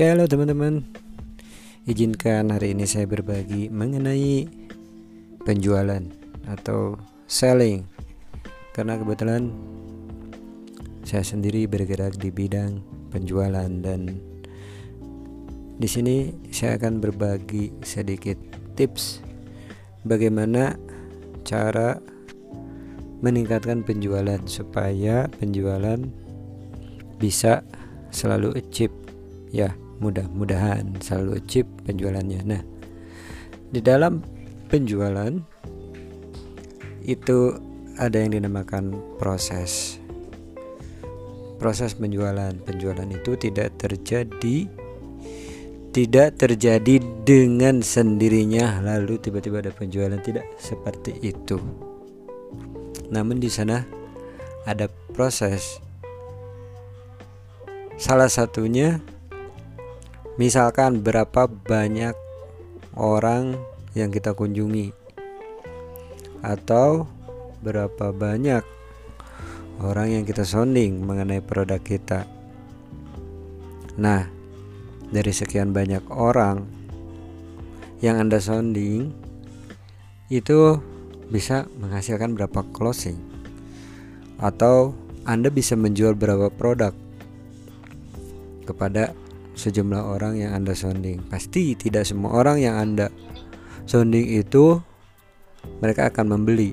Oke, halo teman-teman. Izinkan hari ini saya berbagi mengenai penjualan atau selling. Karena kebetulan saya sendiri bergerak di bidang penjualan dan di sini saya akan berbagi sedikit tips bagaimana cara meningkatkan penjualan supaya penjualan bisa selalu achieve ya mudah-mudahan selalu achieve penjualannya. Nah di dalam penjualan itu ada yang dinamakan proses. Proses penjualan. Penjualan itu tidak terjadi tidak terjadi dengan sendirinya lalu tiba-tiba ada penjualan. Tidak seperti itu. Namun di sana ada proses. Salah satunya Misalkan berapa banyak orang yang kita kunjungi atau berapa banyak orang yang kita sounding mengenai produk kita. Nah, dari sekian banyak orang yang Anda sounding itu bisa menghasilkan berapa closing atau Anda bisa menjual berapa produk kepada sejumlah orang yang Anda sounding. Pasti tidak semua orang yang Anda sounding itu mereka akan membeli.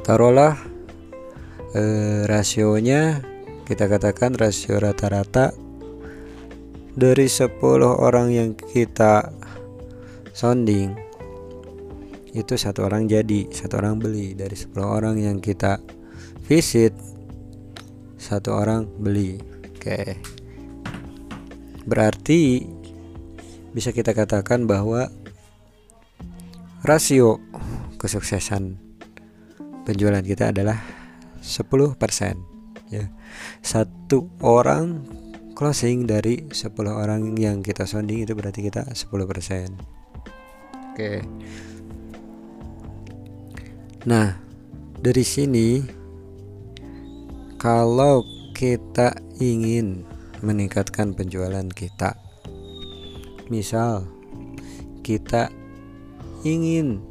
Taruhlah eh, rasionya kita katakan rasio rata-rata dari 10 orang yang kita sounding itu satu orang jadi satu orang beli dari 10 orang yang kita visit satu orang beli Oke. Berarti bisa kita katakan bahwa rasio kesuksesan penjualan kita adalah 10% ya. Satu orang closing dari 10 orang yang kita sounding itu berarti kita 10%. Oke. Nah, dari sini kalau kita ingin meningkatkan penjualan kita. Misal kita ingin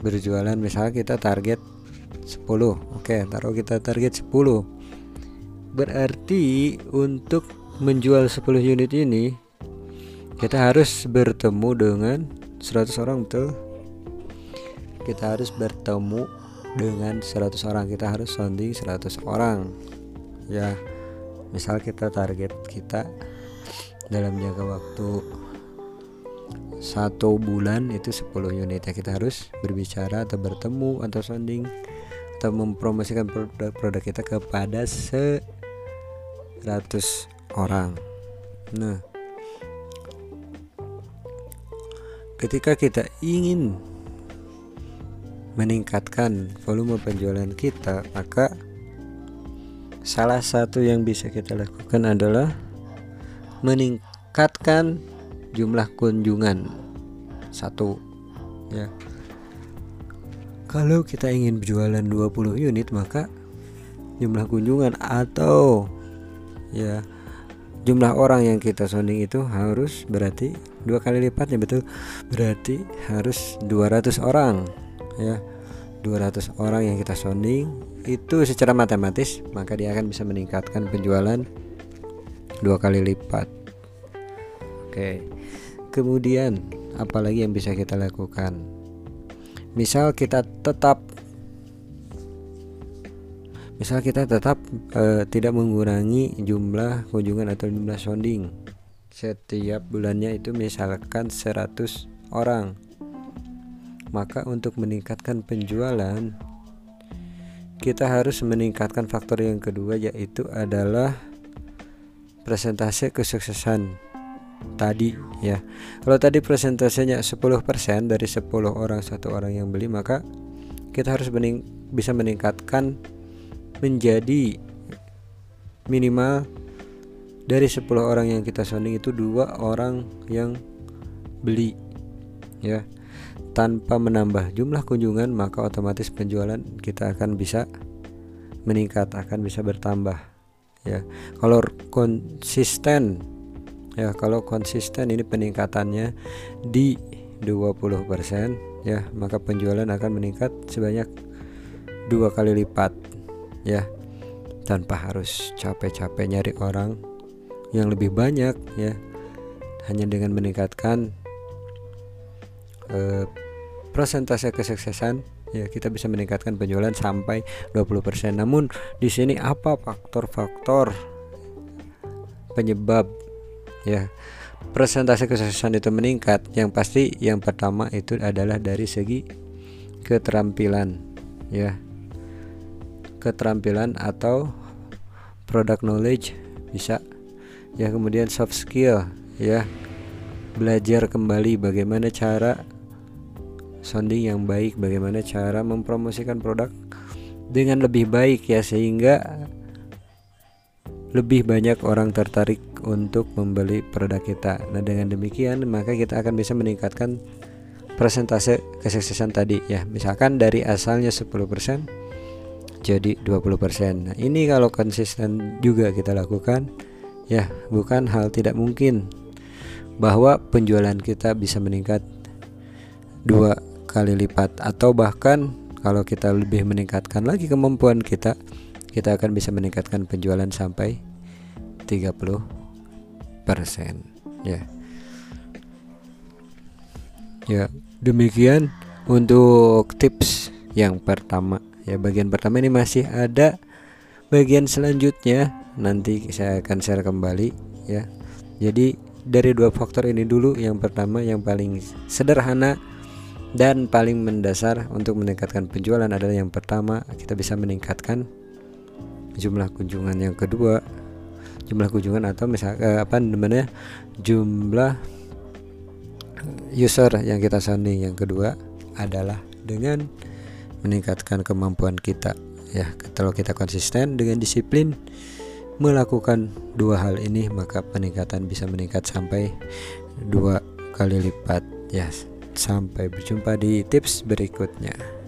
berjualan misal kita target 10. Oke, taruh kita target 10. Berarti untuk menjual 10 unit ini kita harus bertemu dengan 100 orang betul. Kita harus bertemu dengan 100 orang. Kita harus sounding 100 orang ya misal kita target kita dalam jangka waktu satu bulan itu 10 unit ya kita harus berbicara atau bertemu atau sounding atau mempromosikan produk-produk kita kepada 100 orang. Nah ketika kita ingin meningkatkan volume penjualan kita maka salah satu yang bisa kita lakukan adalah meningkatkan jumlah kunjungan. Satu ya. Kalau kita ingin berjualan 20 unit maka jumlah kunjungan atau ya jumlah orang yang kita sounding itu harus berarti dua kali lipatnya betul? Berarti harus 200 orang ya. 200 orang yang kita sounding itu secara matematis maka dia akan bisa meningkatkan penjualan dua kali lipat. Oke. Kemudian apalagi yang bisa kita lakukan? Misal kita tetap misal kita tetap uh, tidak mengurangi jumlah kunjungan atau jumlah sounding. Setiap bulannya itu misalkan 100 orang. Maka untuk meningkatkan penjualan kita harus meningkatkan faktor yang kedua yaitu adalah presentase kesuksesan tadi ya. Kalau tadi presentasenya 10% dari 10 orang satu orang yang beli maka kita harus mening bisa meningkatkan menjadi minimal dari 10 orang yang kita sounding itu dua orang yang beli ya tanpa menambah jumlah kunjungan maka otomatis penjualan kita akan bisa meningkat akan bisa bertambah ya. Kalau konsisten ya kalau konsisten ini peningkatannya di 20% ya maka penjualan akan meningkat sebanyak dua kali lipat ya. Tanpa harus capek-capek nyari orang yang lebih banyak ya. Hanya dengan meningkatkan eh, persentase kesuksesan ya kita bisa meningkatkan penjualan sampai 20%. Namun di sini apa faktor-faktor penyebab ya persentase kesuksesan itu meningkat? Yang pasti yang pertama itu adalah dari segi keterampilan ya. Keterampilan atau product knowledge bisa ya kemudian soft skill ya belajar kembali bagaimana cara sounding yang baik bagaimana cara mempromosikan produk dengan lebih baik ya sehingga lebih banyak orang tertarik untuk membeli produk kita. Nah, dengan demikian maka kita akan bisa meningkatkan persentase kesuksesan tadi ya. Misalkan dari asalnya 10% jadi 20%. Nah, ini kalau konsisten juga kita lakukan ya, bukan hal tidak mungkin bahwa penjualan kita bisa meningkat dua kali lipat. Atau bahkan kalau kita lebih meningkatkan lagi kemampuan kita kita akan bisa meningkatkan penjualan sampai 30% ya. Ya demikian untuk tips yang pertama. Ya bagian pertama ini masih ada. Bagian selanjutnya nanti saya akan share kembali ya. Jadi dari dua faktor ini dulu. Yang pertama yang paling sederhana dan paling mendasar untuk meningkatkan penjualan adalah yang pertama kita bisa meningkatkan jumlah kunjungan. Yang kedua jumlah kunjungan atau misal eh, apa namanya jumlah user yang kita sounding yang kedua adalah dengan meningkatkan kemampuan kita. Ya kalau kita konsisten dengan disiplin melakukan dua hal ini maka peningkatan bisa meningkat sampai dua kali lipat. Ya Sampai berjumpa di tips berikutnya.